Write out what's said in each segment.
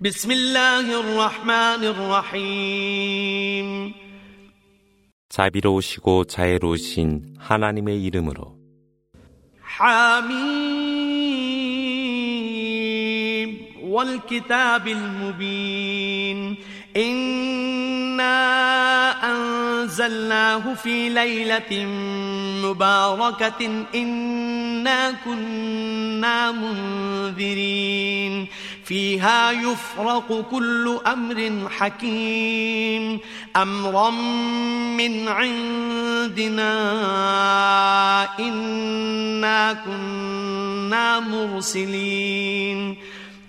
بسم الله الرحمن الرحيم 자비로우시고 자애로우신 하나님의 이름으로 حميم والكتاب المبين إنا أنزلناه في ليلة مباركة إنا كنا منذرين فيها يفرق كل أمر حكيم أمرا من عندنا إنا كنا مرسلين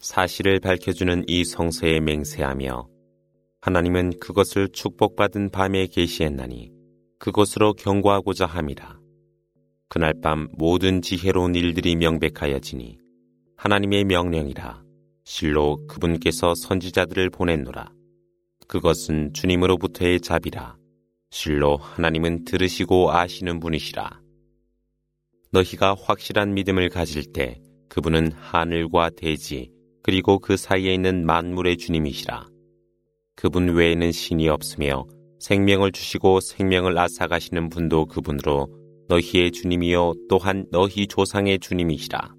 사실을 밝혀주는 이 성서에 맹세하며 하나님은 그것을 축복받은 밤에 계시했나니 그것으로 경고하고자 함이라. 그날 밤 모든 지혜로운 일들이 명백하여지니 하나님의 명령이라 실로 그분께서 선지자들을 보냈노라. 그것은 주님으로부터의 자비라. 실로 하나님은 들으시고 아시는 분이시라. 너희가 확실한 믿음을 가질 때 그분은 하늘과 대지 그리고 그 사이에 있는 만물의 주님이시라. 그분 외에는 신이 없으며 생명을 주시고 생명을 앗아가시는 분도 그분으로 너희의 주님이요 또한 너희 조상의 주님이시라.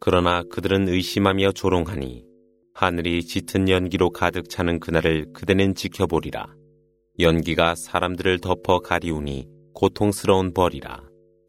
그러나 그들은 의심하며 조롱하니 하늘이 짙은 연기로 가득 차는 그날을 그대는 지켜보리라. 연기가 사람들을 덮어 가리우니 고통스러운 벌이라.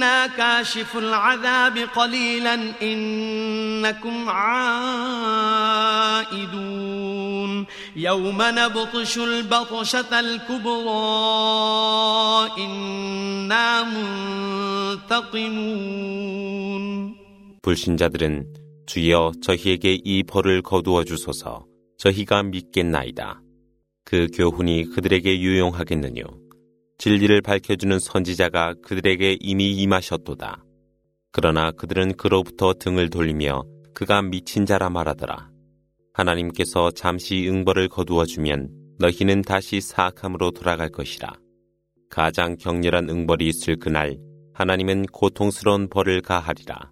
إنا كاشف العذاب قليلا إنكم عائدون يوم نبطش البطشة الكبرى إنا منتقمون 불신자들은 주여 저희에게 이 벌을 거두어 주소서 저희가 믿겠나이다. 그 교훈이 그들에게 유용하겠느뇨. 진리를 밝혀주는 선지자가 그들에게 이미 임하셨도다. 그러나 그들은 그로부터 등을 돌리며 그가 미친 자라 말하더라. 하나님께서 잠시 응벌을 거두어 주면 너희는 다시 사악함으로 돌아갈 것이라. 가장 격렬한 응벌이 있을 그날 하나님은 고통스러운 벌을 가하리라.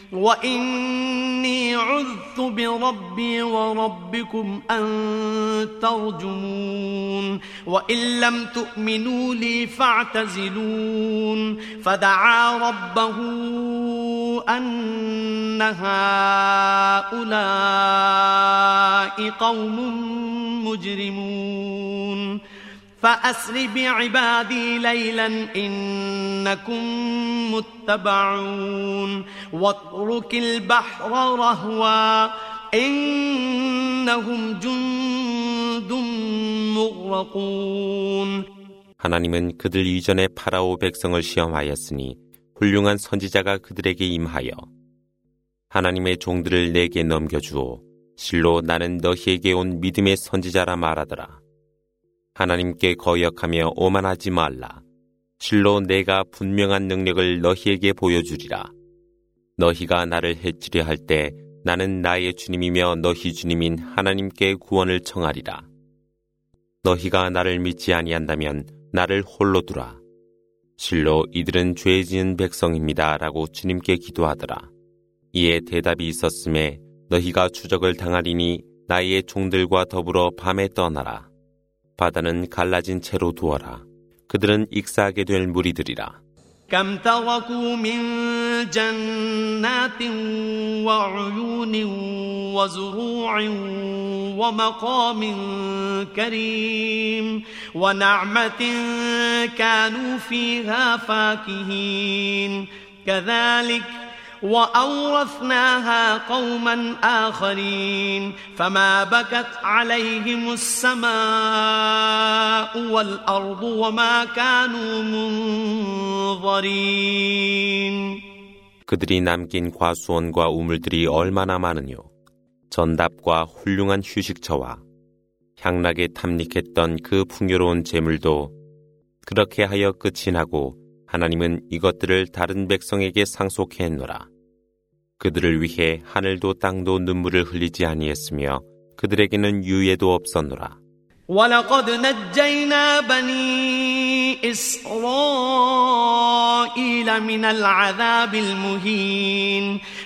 وإني عذت بربي وربكم أن ترجمون وإن لم تؤمنوا لي فاعتزلون فدعا ربه أن هؤلاء قوم مجرمون فأسر بعبادي ليلا إنكم متبعون واترك البحر رهوا إنهم جند مغرقون 하나님은 그들 이전에 파라오 백성을 시험하였으니 훌륭한 선지자가 그들에게 임하여 하나님의 종들을 내게 넘겨주어 실로 나는 너희에게 온 믿음의 선지자라 말하더라. 하나님께 거역하며 오만하지 말라. 실로 내가 분명한 능력을 너희에게 보여주리라. 너희가 나를 해치려 할 때 나는 나의 주님이며 너희 주님인 하나님께 구원을 청하리라. 너희가 나를 믿지 아니한다면 나를 홀로 두라. 실로 이들은 죄 지은 백성입니다. 라고 주님께 기도하더라. 이에 대답이 있었음에 너희가 추적을 당하리니 나의 종들과 더불어 밤에 떠나라. 바다는 갈라진 채로 두어라. 그들은 익사하게 될 무리들이라. كم تركوا من جنات وعيون وزروع ومقام كريم ونعمة كانوا فيها فاكهين كذلك وأورثناها قوما آخرين فما بكت عليهم السماء والأرض وما كانوا منظرين 그들이 남긴 과수원과 우물들이 얼마나 많으뇨. 전답과 훌륭한 휴식처와 향락에 탐닉했던 그 풍요로운 재물도 그렇게 하여 끝이 나고 하나님은 이것들을 다른 백성에게 상속했노라. 그들을 위해 하늘도 땅도 눈물을 흘리지 아니했으며 그들에게는 유예도 없었노라. ولقد نجينا بني إسرائيل من العذاب المهين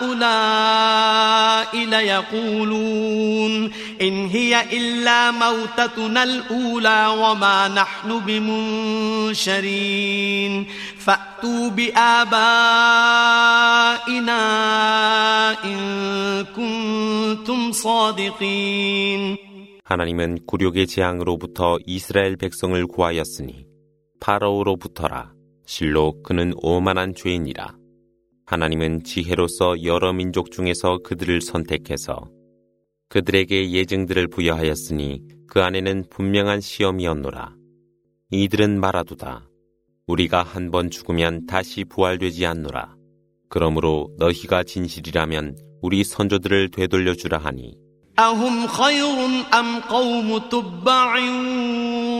هؤلاء ليقولون إن هي إلا موتتنا الأولى وما نحن بمنشرين فأتوا بآبائنا إن كنتم صادقين 하나님은 굴욕의 재앙으로부터 이스라엘 백성을 구하였으니 파라오로부터라 실로 그는 오만한 죄인이라 하나님은 지혜로서 여러 민족 중에서 그들을 선택해서 그들에게 예증들을 부여하였으니 그 안에는 분명한 시험이었노라. 이들은 말하도다. 우리가 한 번 죽으면 다시 부활되지 않노라. 그러므로 너희가 진실이라면 우리 선조들을 되돌려 주라 하니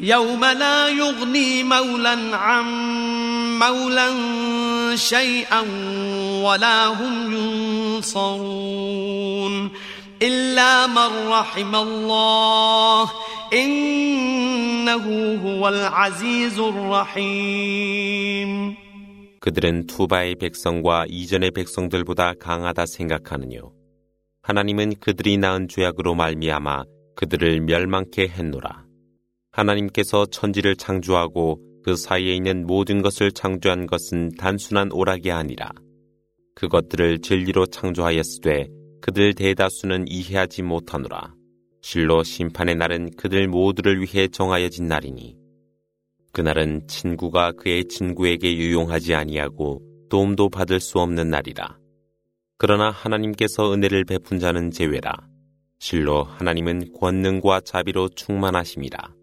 يوم لا يغني مولا عن مولا شيئا ولا هم ينصرون إلا من رحم الله إنه هو العزيز الرحيم 그들은 투바의 백성과 이전의 백성들보다 강하다 생각하느뇨. 하나님은 그들이 낳은 죄악으로 말미암아 그들을 멸망케 했노라. 하나님께서 천지를 창조하고 그 사이에 있는 모든 것을 창조한 것은 단순한 오락이 아니라 그것들을 진리로 창조하였으되 그들 대다수는 이해하지 못하노라. 실로 심판의 날은 그들 모두를 위해 정하여진 날이니 그날은 친구가 그의 친구에게 유용하지 아니하고 도움도 받을 수 없는 날이라. 그러나 하나님께서 은혜를 베푼 자는 제외라. 실로 하나님은 권능과 자비로 충만하심이라.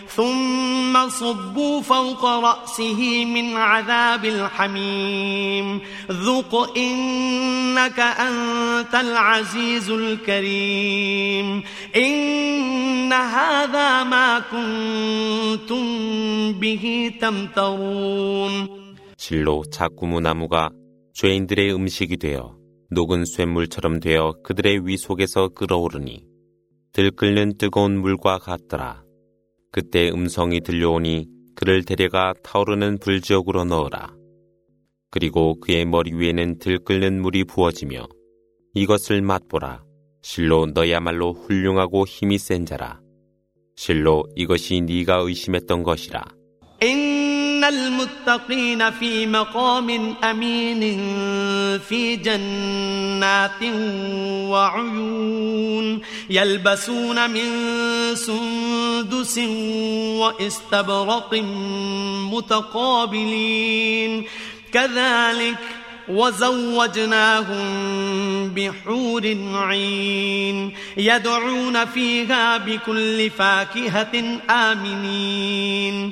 ثم صبوا فوق رأسه من عذاب الحميم ذق إنك أنت العزيز الكريم إن هذا ما كنتم به تمترون 실로 자꾸무 나무가 죄인들의 음식이 되어 녹은 쇳물처럼 되어 그들의 위 속에서 끓어오르니 들끓는 뜨거운 물과 같더라. 그때 음성이 들려오니 그를 데려가 타오르는 불지옥으로 넣어라. 그리고 그의 머리 위에는 들끓는 물이 부어지며 이것을 맛보라. 실로 너야말로 훌륭하고 힘이 센 자라. 실로 이것이 네가 의심했던 것이라. إن المتقين في مقام أمين في جنات وعيون يلبسون من سندس واستبرق متقابلين كذلك وزوجناهم بحور عين يدعون فيها بكل فاكهة آمنين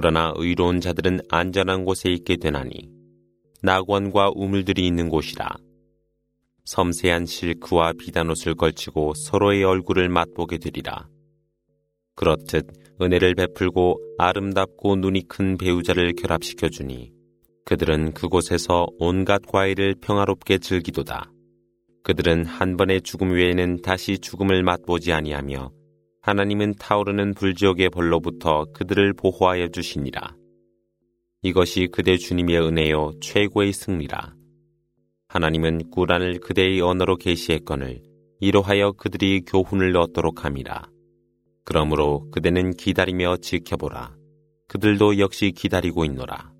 그러나 의로운 자들은 안전한 곳에 있게 되나니 낙원과 우물들이 있는 곳이라. 섬세한 실크와 비단옷을 걸치고 서로의 얼굴을 맛보게 되리라. 그렇듯 은혜를 베풀고 아름답고 눈이 큰 배우자를 결합시켜 주니 그들은 그곳에서 온갖 과일을 평화롭게 즐기도다. 그들은 한 번의 죽음 외에는 다시 죽음을 맛보지 아니하며 하나님은 타오르는 불지옥의 벌로부터 그들을 보호하여 주시니라. 이것이 그대 주님의 은혜요 최고의 승리라. 하나님은 꾸란을 그대의 언어로 계시했거늘 이로하여 그들이 교훈을 얻도록 함이라. 그러므로 그대는 기다리며 지켜보라. 그들도 역시 기다리고 있노라.